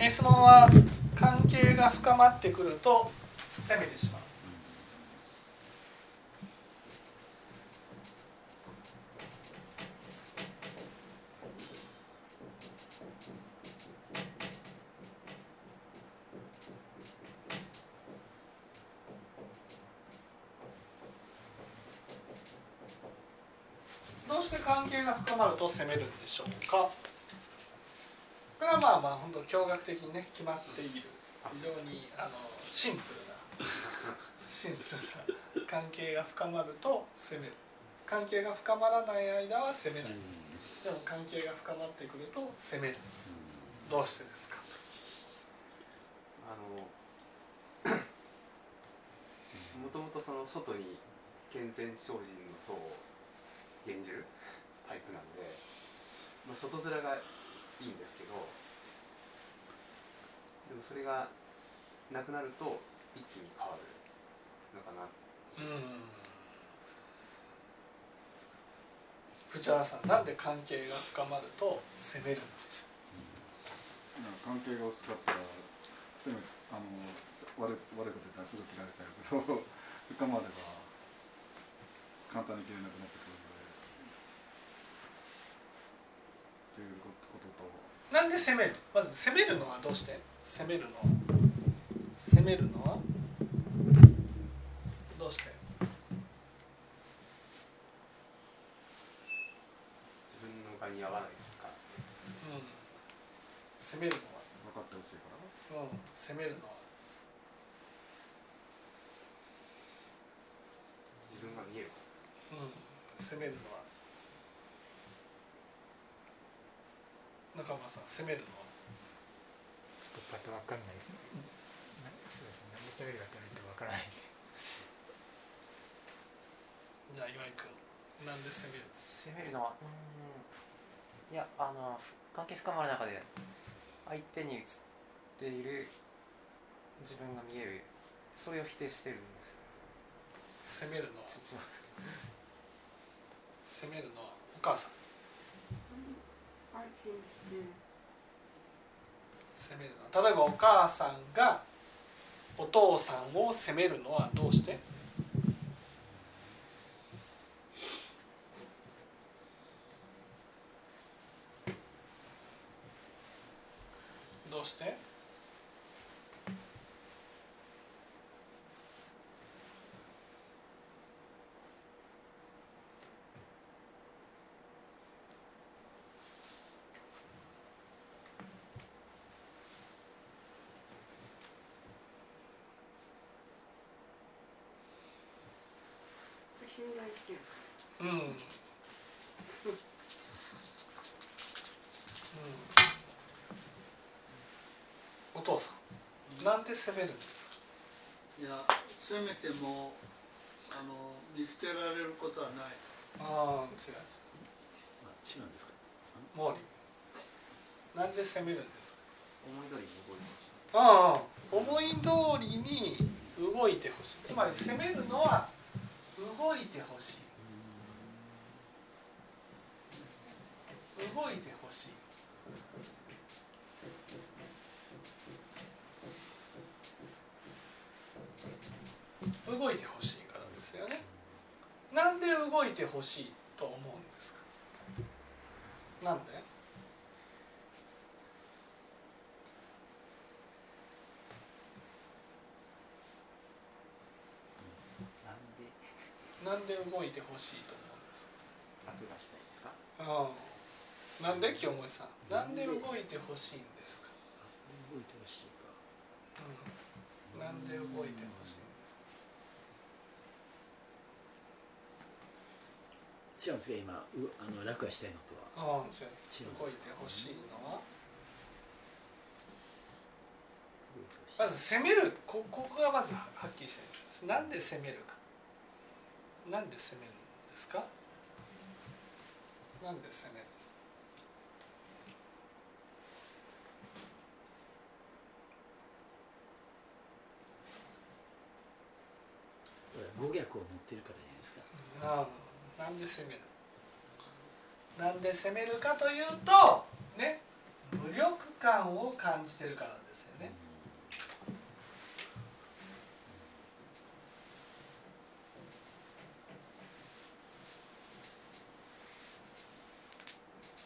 えそのまま関係が深まってくると攻めてしまう。どうして関係が深まると攻めるんでしょうか？はまあまあ本当驚愕的にね決まっている。非常にあのシンプルな シンプルな関係が深まると攻める。関係が深まらない間は攻めない。でも関係が深まってくると攻める。どうしてですか？あの もともとその外に健全精進の層を演じるタイプなんで、まあ、外面がいいんですけどでもそれがなくなると一気に変わるのかなうん藤原さんなんで関係が深まると攻めるんでしょなん関係が薄かったらせめあの悪い悪いこと言ったらすぐ切られちゃうけど深まれば簡単に切れなくなってくるのでっていうこととなんで攻める？まず攻めるのはどうして？攻めるの？は攻めるのは？どうして？自分の場に合わないとか。うん。攻めるの分かってほしいからはうん。攻めるのは？自分が見えるうん。攻めるのは？中村さん攻めるのは。ちょっとパッとわかんないですね。なそうですね。何で攻めるかと言わからないです。ね。じゃあ岩井君なんで攻める？攻めるのはうん。いやあの関係深まる中で相手に映っている自分が見えるそれを否定してるんです。攻めるのは？攻めるのはお母さん責めるの。例えばお母さんがお父さんを責めるのはどうして？どうして？うん、うん、お父さん。なんで責めるんですか？いやせめてもあの見捨てられることはない。ああ違うあ違うんですか？毛利なんで責めるんですか？思い通りに動いてほしい。ああ思い通りに動いてほしい。つまり責めるのは動いてほしい。動いてほしい。動いてほしいからですよね。なんで動いてほしいと思うんですか？なんでなんでなんで動いてほしいと思うんですか？楽がしたいですか？ああなんで清盛さん？なんで動いてほしいんですか、動いてほしいか。うん、なんで動いてほしいんです違うんですか今うあの楽がしたいのとは？かああ違う違うんです。動いてほしいのは？まず攻める。こここがまずはっきりしてるんです。なんで攻めるかなんで攻めるんですか？なんで攻める？語逆を持ってるからじゃないですか。ああなんで攻める？なんで攻めるかというとね無力感を感じてるからですよね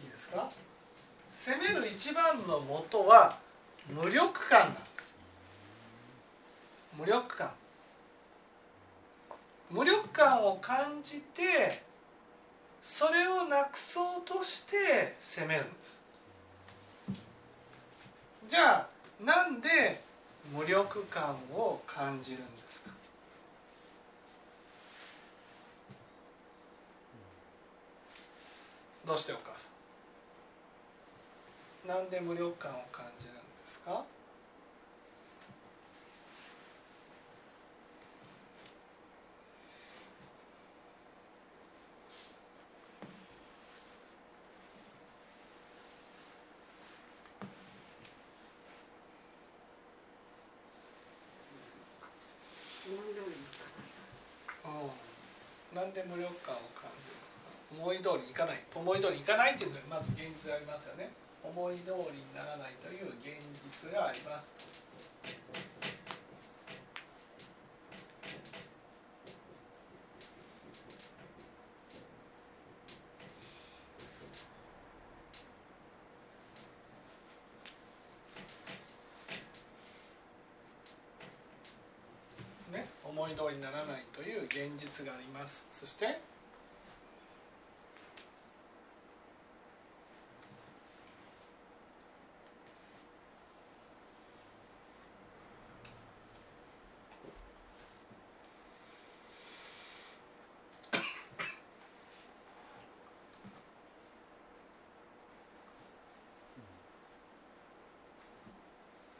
いいですか攻める一番の元は無力感なんです。無力感。無力感を感じてそれをなくそうとして攻めるんです。じゃあなんで無力感を感じるんですか？どうしてお母さん？なんで無力感を感じるんですか？うん。なんで無力感を感じるんですか？思い通りにいかない。思い通りにいかないっていうのがまず現実がありますよね。思い通りにならないという現実があります。ね思い通りにならないという現実があります。そして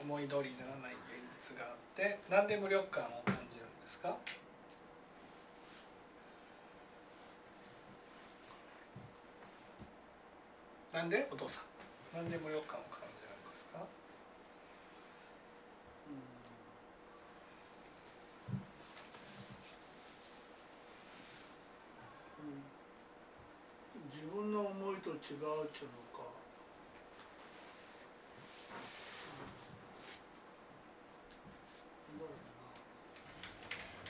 思い通りにならない現実があってなんで無力感を感じるんですか？なんで？お父さん。なんで無力感を感じるんですか？自分の思いと違うっちゅうのかなんだろ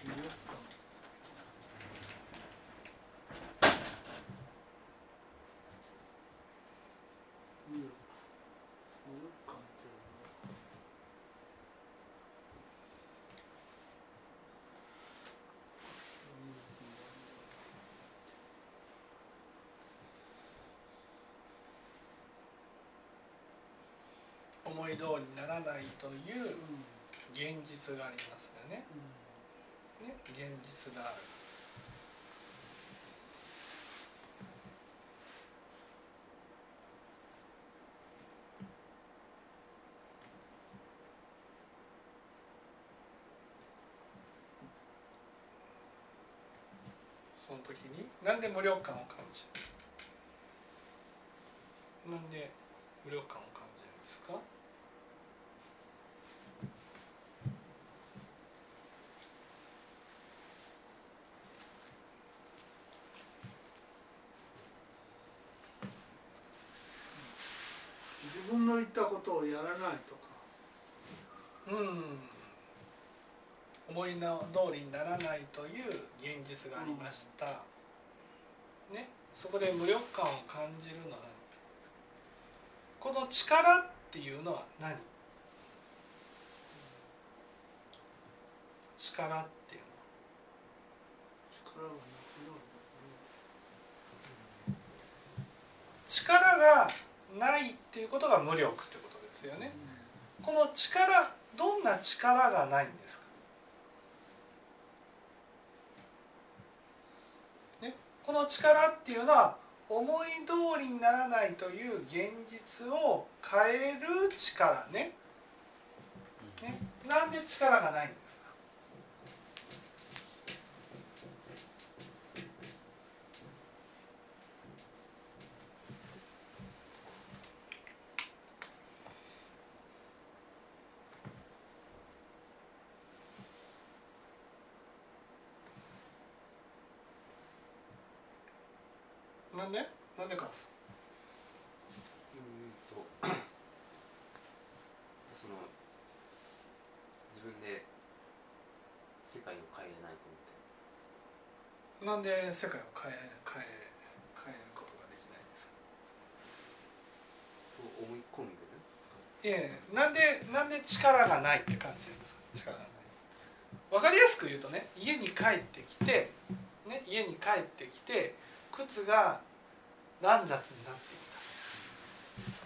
うな無力感無力無力感っていうのは思い通りにならないという現実がありますよねね現実があるその時になんで無力感を感じるなんで無力感を感じるんですか自分の言ったことをやらないとかうん思いの通りにならないという現実がありました、ね、そこで無力感を感じるのは何？この力っていうのは何？力っていう力がなくなる力がないっていうことが無力ってことですよね。この力どんな力がないんですかねこの力っていうのは思い通りにならないという現実を変える力ね。ね。なんで力がないの？なんで？なんでかさ。うんと。その自分で世界を変えれないと思って。なんで世界を変え変え変えることができないんですか？そう思い込んでる？ええなんでなんで力がないって感じですか？力がない。分かりやすく言うとね家に帰ってきて、ね、家に帰ってきて靴が乱雑になってい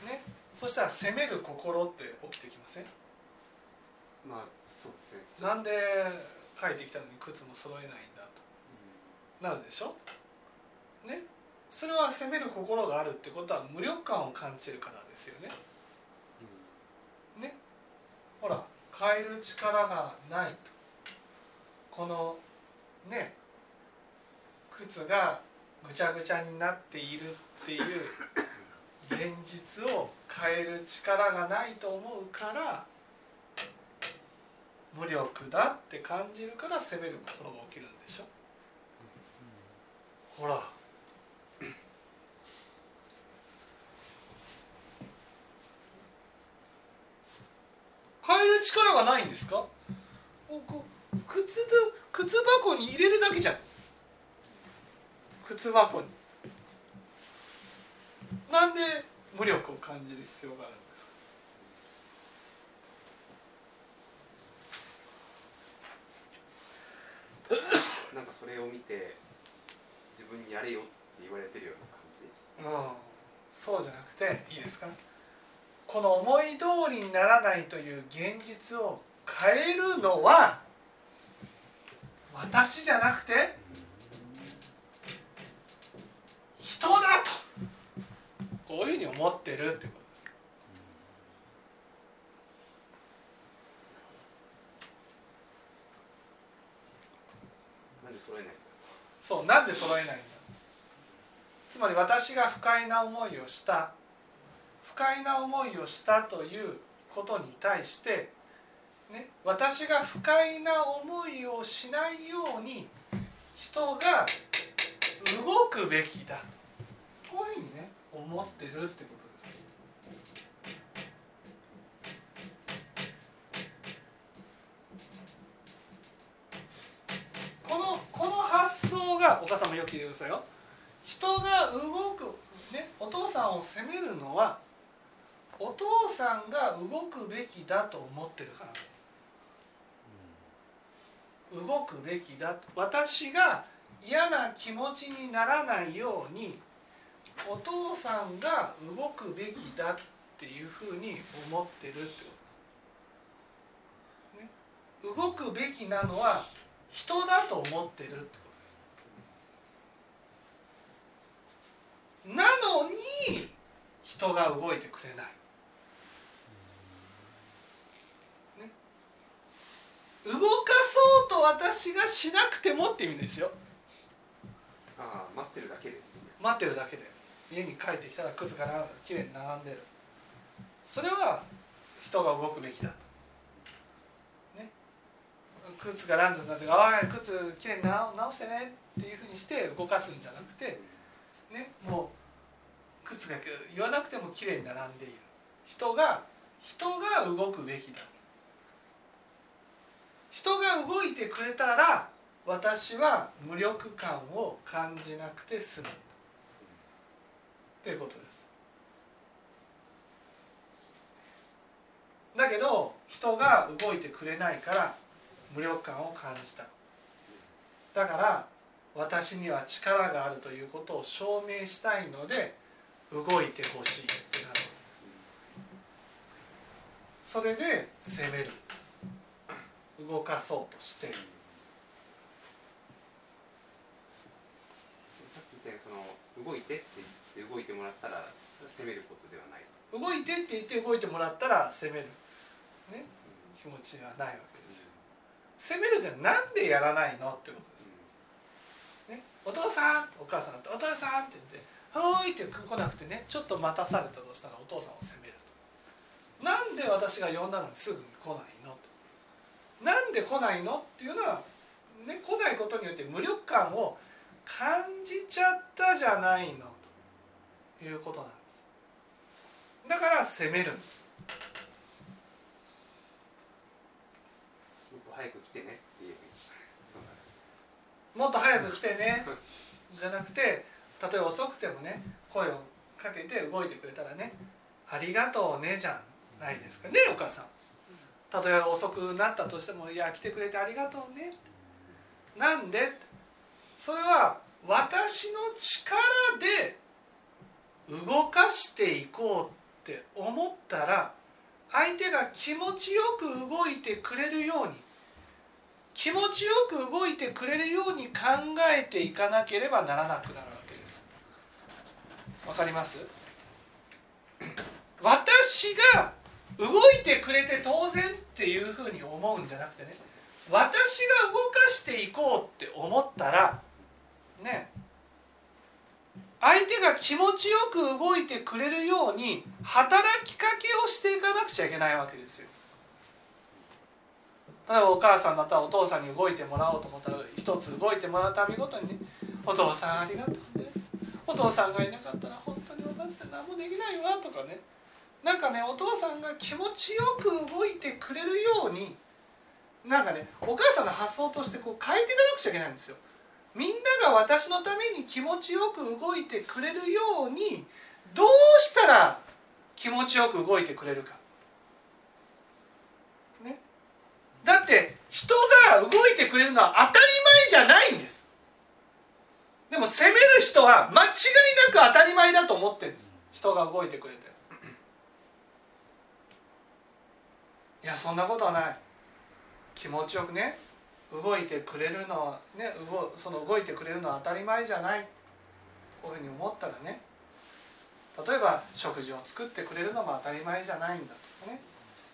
た、ね、そしたら責める心って起きてきません？まあそうですね。なんで帰ってきたのに靴も揃えないんだと。なるでしょ？ね。それは責める心があるってことは無力感を感じるからですよね。ね。ほら変える力がないと。このね。靴がぐちゃぐちゃになっているっていう現実を変える力がないと思うから無力だって感じるから責める心が起きるんでしょ。ほら。変える力がないんですか？靴靴箱に入れるだけじゃん。靴箱に。なんで無力を感じる必要があるんですか？なんかそれを見て自分にやれよって言われてるような感じ。うん。そうじゃなくていいですか？この思い通りにならないという現実を変えるのは私じゃなくて人だと。こういうふうに思ってるってことです。なんで揃えないそうなんで揃えないんだ。つまり私が不快な思いをした不快な思いをしたということに対して、ね、私が不快な思いをしないように人が動くべきだ思ってるってことですこのこの発想がお母さんもよく聞いてくださいよ。人が動く、ね、お父さんを責めるのはお父さんが動くべきだと思ってるから動くべきだと。私が嫌な気持ちにならないようにお父さんが動くべきだっていうふうに思ってるってことです、ね、動くべきなのは人だと思ってるってことです。なのに人が動いてくれない、ね、動かそうと私がしなくてもっていう意味ですよ。ああ待ってるだけで。待ってるだけで家に帰ってきたら靴がきれいに並んでる。それは人が動くべきだと。ね。靴が乱雑になって「おい靴きれいに直してね」っていうふうにして動かすんじゃなくてね。もう靴が言わなくてもきれいに並んでいる。人が人が動くべきだ人が動いてくれたら私は無力感を感じなくて済む。ということです。だけど人が動いてくれないから無力感を感じた。だから私には力があるということを証明したいので動いてほしいってなるそれで責める動かそうとしてさっき言ったようにその動いてってて動いてもらったら責めることではない。動いてって言って動いてもらったら責める、ね、気持ちがないわけですよ。責めるってなんでやらないのってことです、ね、お父さんお母さんお父さんって言って「はーい」って来なくてねちょっと待たされたとしたらお父さんを責めると。なんで私が呼んだのにすぐに来ないのと。なんで来ないのっていうのは、ね、来ないことによって無力感を感じちゃったじゃないの。ということなんです。だから責めるんです。もっと早く来てねもっと早く来てね。じゃなくてたとえ遅くてもね声をかけて動いてくれたらね「ありがとうね」じゃないですか。ねお母さん。たとえ遅くなったとしても「いや来てくれてありがとうね」なんでそれは私の力で動かしていこうって思ったら相手が気持ちよく動いてくれるように気持ちよく動いてくれるように考えていかなければならなくなるわけです。わかります？私が動いてくれて当然っていうふうに思うんじゃなくてね私が動かしていこうって思ったらね相手が気持ちよく動いてくれるように働きかけをしていかなくちゃいけないわけですよ。例えばお母さんだったらお父さんに動いてもらおうと思ったら一つ動いてもらうたびごとにね「お父さんありがとうね」「お父さんがいなかったら本当に私って何もできないわ」とかね。なんかねお父さんが気持ちよく動いてくれるようになんかねお母さんの発想としてこう変えていかなくちゃいけないんですよ。みんなが私のために気持ちよく動いてくれるようにどうしたら気持ちよく動いてくれるか。ね、だって人が動いてくれるのは当たり前じゃないんです。でも責める人は間違いなく当たり前だと思ってるんです。人が動いてくれて。いやそんなことはない。気持ちよくね。動いてくれるのはねその動いてくれるのは当たり前じゃない。こういうふうに思ったらね。例えば食事を作ってくれるのも当たり前じゃないんだとかね。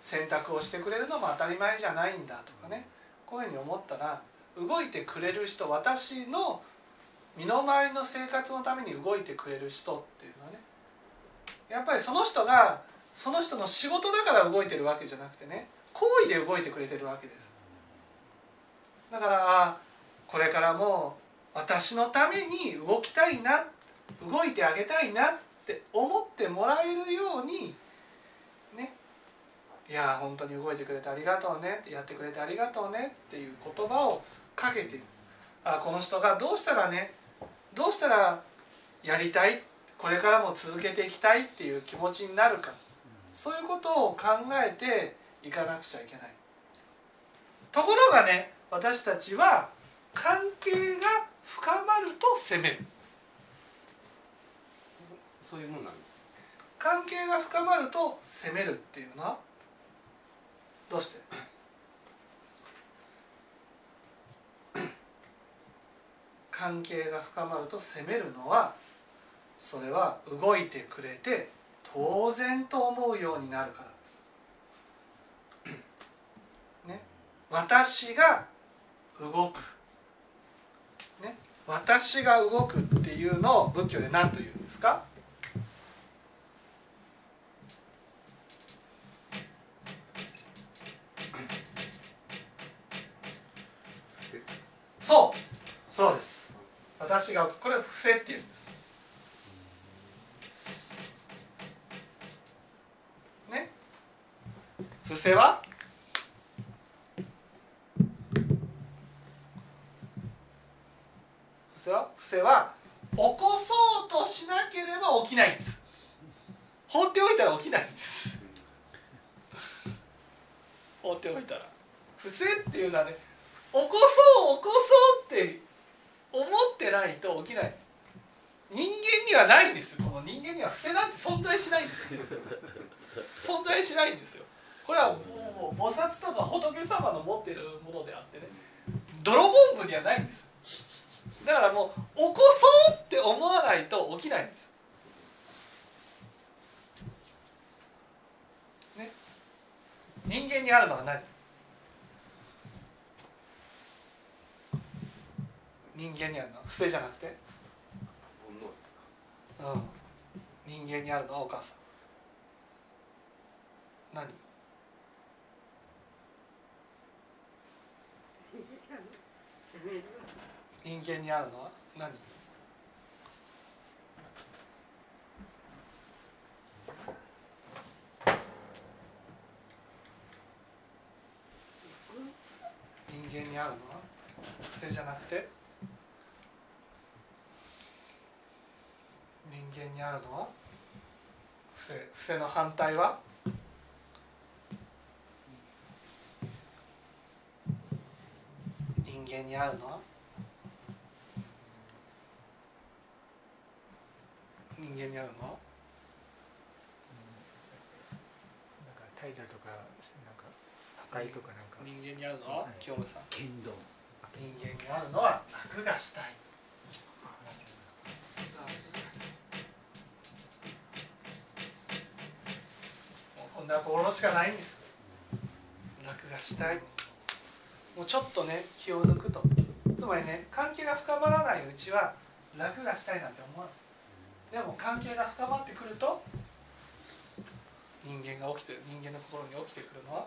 洗濯をしてくれるのも当たり前じゃないんだとかね。こういうふうに思ったら動いてくれる人私の身の回りの生活のために動いてくれる人っていうのはね。やっぱりその人がその人の仕事だから動いてるわけじゃなくてね。行為で動いてくれてるわけです。だからこれからも私のために動きたいな動いてあげたいなって思ってもらえるようにね。いや本当に動いてくれてありがとうねやってくれてありがとうねっていう言葉をかけてあこの人がどうしたらねどうしたらやりたいこれからも続けていきたいっていう気持ちになるか。そういうことを考えていかなくちゃいけない。ところがね私たちは関係が深まると責める。そういうもんなんです。関係が深まると責めるっていうのはどうして？関係が深まると責めるのはそれは動いてくれて当然と思うようになるからです。ね、私が動く、ね、私が動くっていうのを仏教で何と言うんですか？そう。そうです。私がこれは伏せっていうんです。ね。伏せは？伏せは起こそうとしなければ起きないんです。放っておいたら起きないんです。放っておいたら。伏せっていうのはね起こそう起こそうって思ってないと起きない。人間にはないんです。この人間には伏せなんて存在しないんですよ存在しないんですよ。これはもう菩薩とか仏様の持ってるものであってね泥ボン部にはないんです。だからもう起こそうって思わないと起きないんです。ね。人間にあるのは何人間にあるのは伏せじゃなくて、煩悩ですか？うん、人間にあるのはお母さん。何？責める人間にあるのは？何？人間にあるのは？癖じゃなくて人間にあるのは？癖癖の反対は？人間にあるのは？人間にあるの？はなんか怠惰とかなんか破壊とかなんか。人間にあるの？ははいさん。剣道。人間にあるのは楽がしたい。こんな心しかないんです。楽がしたい。もうちょっとね気を抜くと。つまりね関係が深まらないうちは楽がしたいなんて思わないでも関係が深まってくると人間が起きてる人間の心に起きてくるのは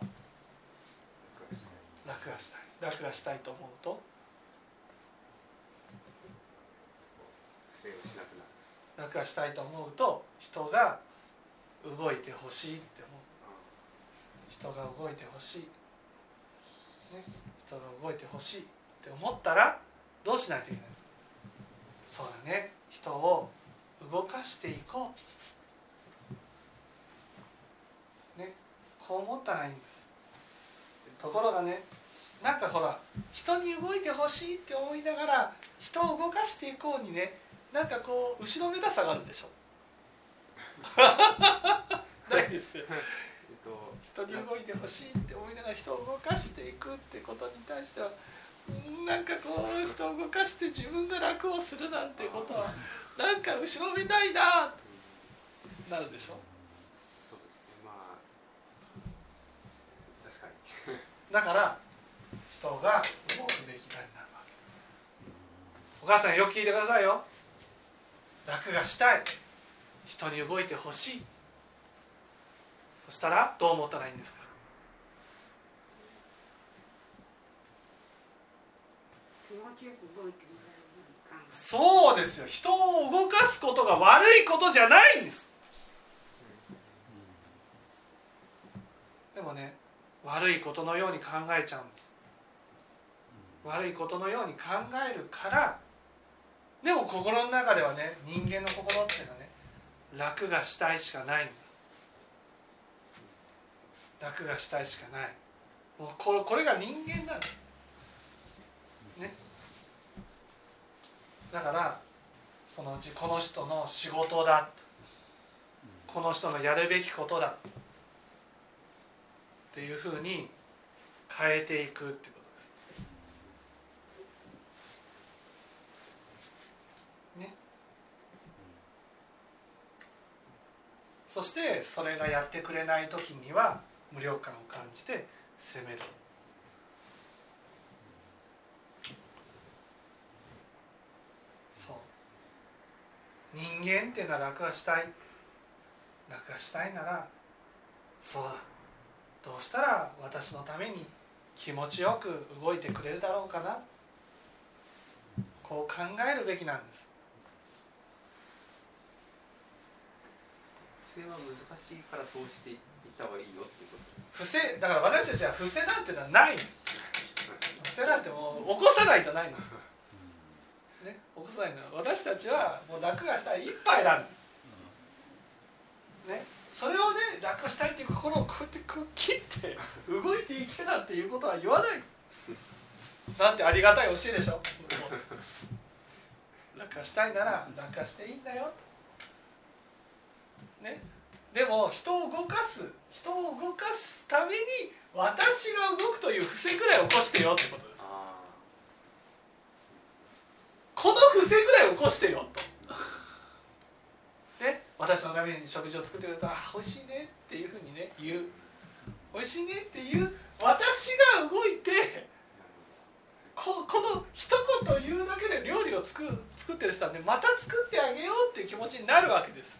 楽がしたい。楽がしたいと思うと楽がしたいと思うと人が動いてほしいって思う。人が動いてほしい、ね、人が動いてほしいって思ったらどうしないといけないんですか？そうだね。人を動かしていこう。ねこう思ったらいいんです。ところがねなんかほら人に動いてほしいって思いながら人を動かしていこうにねなんかこう後ろめたさがあるでしょ。ないですえっと人に動いてほしいって思いながら人を動かしていくってことに対してはうんなんかこう人を動かして自分が楽をするなんてことはなんか後ろめたいな。なるでしょ。そうですね。まあ確かに。だから人が動くべきだになるわけ。お母さんよく聞いてくださいよ。楽がしたい。人に動いてほしい。そしたらどう思ったらいいんですか。気持ちよく動いてそうですよ。人を動かすことが悪いことじゃないんです。でもね悪いことのように考えちゃうんです。悪いことのように考えるからでも心の中ではね人間の心っていうのはね楽がしたいしかないんだ。楽がしたいしかない。もうこれこれが人間なんだ。ねだからそのうちこの人の仕事だ。この人のやるべきことだ。っていうふうに変えていくってことです。ね。そしてそれがやってくれない時には無力感を感じて責めるそう人間っていうのは楽がしたい。楽がしたいならそうだ。どうしたら私のために気持ちよく動いてくれるだろうかな。こう考えるべきなんです。不正は難しいからそうしていった方がいいよってこと不正だから私たちは不正なんてのはないんです。不正なんてもう起こさないとないんですね起こさないのは私たちはもう楽がしたいいっぱいなんですねそれをね楽したいっていう心をこうやってこう切って動いていけなんていうことは言わない。なんてありがたい教えでしょ。楽がしたいなら楽がしていいんだよ。ねでも人を動かす人を動かすために私が動くという不正ぐらい起こしてよってことですあこの不正ぐらい起こしてよと。で私のために食事を作ってくれた。ら「あ美味しいね」っていうふうにね言う「美味しいね」っていう私が動いてここの一言言うだけで料理を作作ってる人はねまた作ってあげようっていう気持ちになるわけです。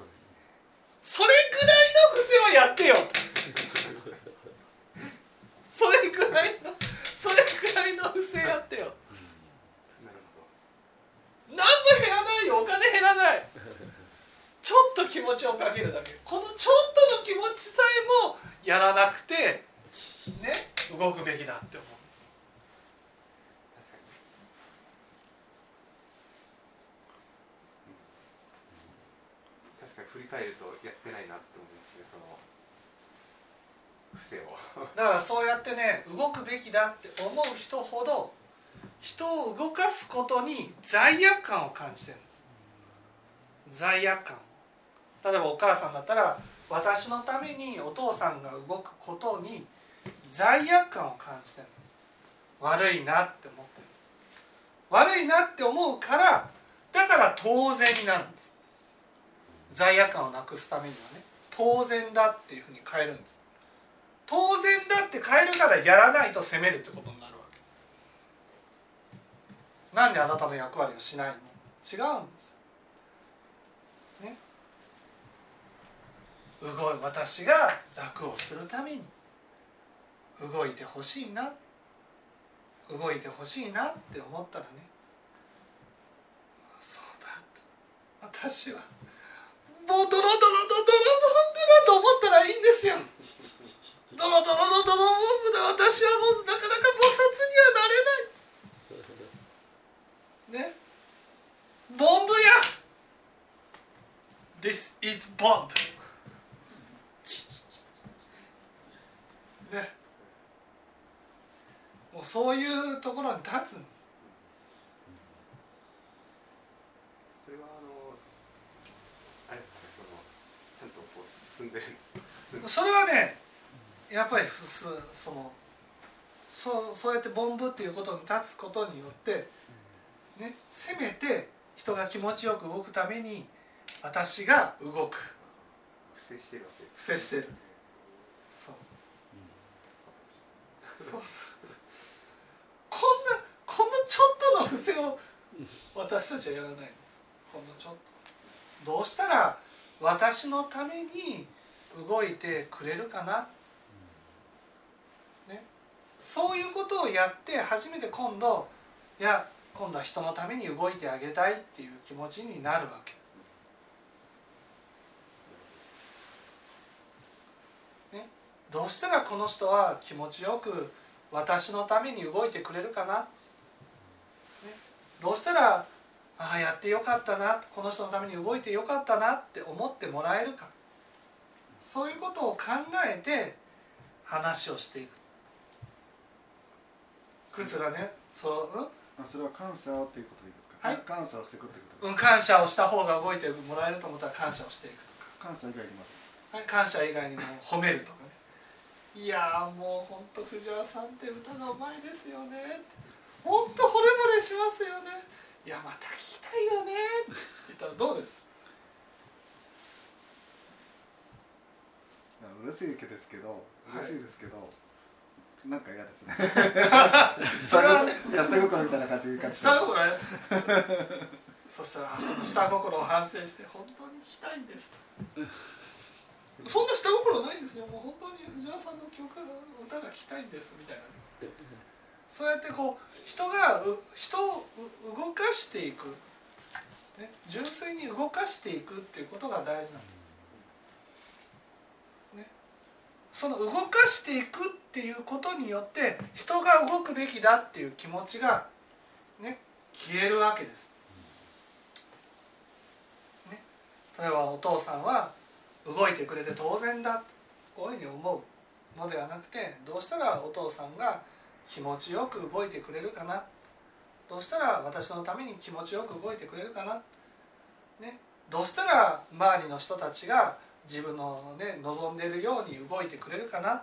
あそれぐらいの不正はやってよ。それぐらいのいの不正あってよ、何も減らないよ。お金減らない。ちょっと気持ちをかけるだけ。このちょっとの気持ちさえもやらなくてね動くべきだって思う。確かに振り返るとやってないなって。不正を。だからそうやってね動くべきだって思う人ほど人を動かすことに罪悪感を感じてるんです。罪悪感。例えばお母さんだったら私のためにお父さんが動くことに罪悪感を感じてるんです。悪いなって思ってるんです。悪いなって思うからだから当然になるんです。罪悪感をなくすためにはね当然だっていうふうに変えるんです。当然だって変えるからやらないと責めるってことになるわけ。なんであなたの役割をしないの？違うんです。ね。動い私が楽をするために。動いてほしいな。動いてほしいなって思ったらね。そうだ私はもうドロドロドドロボンブだと思ったらいいんですよ。ドロドロのドロボンブで私はもうなかなか菩薩にはなれない。ね。ボンブや。This is bomb ね。もうそういうところに立つ。それはあのあれですかねそのちゃんとこう進んでる。進んでそれはねやっぱりそのそうそうやってボンブっていうことに立つことによって、ね、せめて人が気持ちよく動くために私が動く。不正してるわけです伏せしてる。そう。そうそう。こんなこんなちょっとの伏せを私たちはやらないんです。ほんのちょっと。どうしたら私のために動いてくれるかな、ね、そういうことをやって初めて今度いや今度は人のために動いてあげたいっていう気持ちになるわけ。ね。どうしたらこの人は気持ちよく私のために動いてくれるかな、ね、どうしたらああやってよかったなこの人のために動いてよかったなって思ってもらえるか。そういうことを考えて話をしていく。靴がねその、あそれは感謝っていうことでいいですか、はい。感謝をしていくっていうことうん、感謝をした方が動いてもらえると思ったら感謝をしていくと感謝以外にも。か、はい、感謝以外にも褒めるとかね。いやーもう本当藤原さんって歌がうまいですよね。本当惚れ惚れしますよね。いやまた聞きたいよね。って言ったらどうです？あ嬉しいですけどはい嬉しいですけど、なんか嫌ですね。それはね下心みたいな感じ下心ねそしたらの下心を反省して本当に聞きたいんですと。そんな下心ないんですよもう本当に。藤原さんの曲歌が聞きたいんですみたいなね。そうやってこう人がう人をう動かしていく、ね、純粋に動かしていくっていうことが大事なんです、ね、その動かしていくってていうことによって人が動くべきだっていう気持ちがね消えるわけです、ね、例えばお父さんは動いてくれて当然だとこういうふうに思うのではなくてどうしたらお父さんが気持ちよく動いてくれるかな？どうしたら私のために気持ちよく動いてくれるかな、ね、どうしたら周りの人たちが自分の、ね、望んでいるように動いてくれるかな？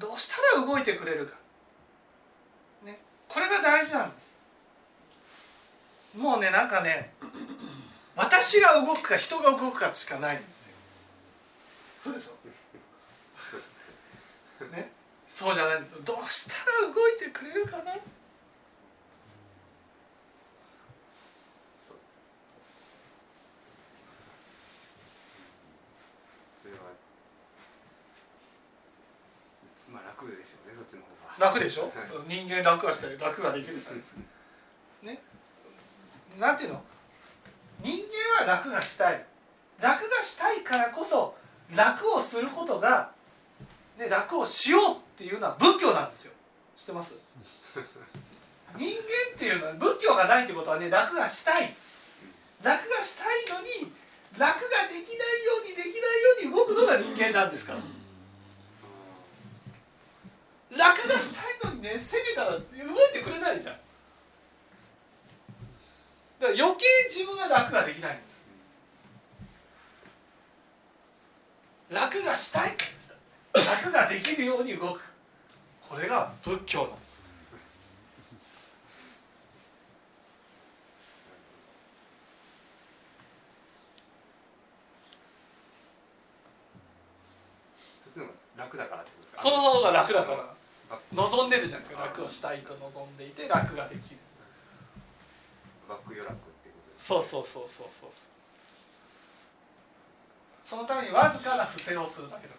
どうしたら動いてくれるか、ね、これが大事なんです。もうねなんかね私が動くか人が動くかしかないんですよ。そうでしょ？ね、そうじゃないんですよ。どうしたら動いてくれるかなそうですそれはまあ楽でしょうねそっちの方が。楽でしょ？はい。人間楽がしたり楽ができるじゃないですかね。なんていうの？人間は楽がしたい。楽がしたいからこそ楽をすることが、ね、楽をしようっていうのは仏教なんですよ。知ってます？人間っていうのは仏教がないってことはね楽がしたい。楽がしたいのに楽がで人間なんですから楽がしたいのにね攻めたら動いてくれないじゃん。だから余計自分が楽ができないんです。楽がしたい。楽ができるように動く。これが仏教なんです。そっちの方が楽だからってことですか？その方が楽だからバ望んでるじゃないですか。楽をしたいと望んでいて楽ができる。バック余楽ってことそうそうそうそうそうそのためにわずかな不正をするだけな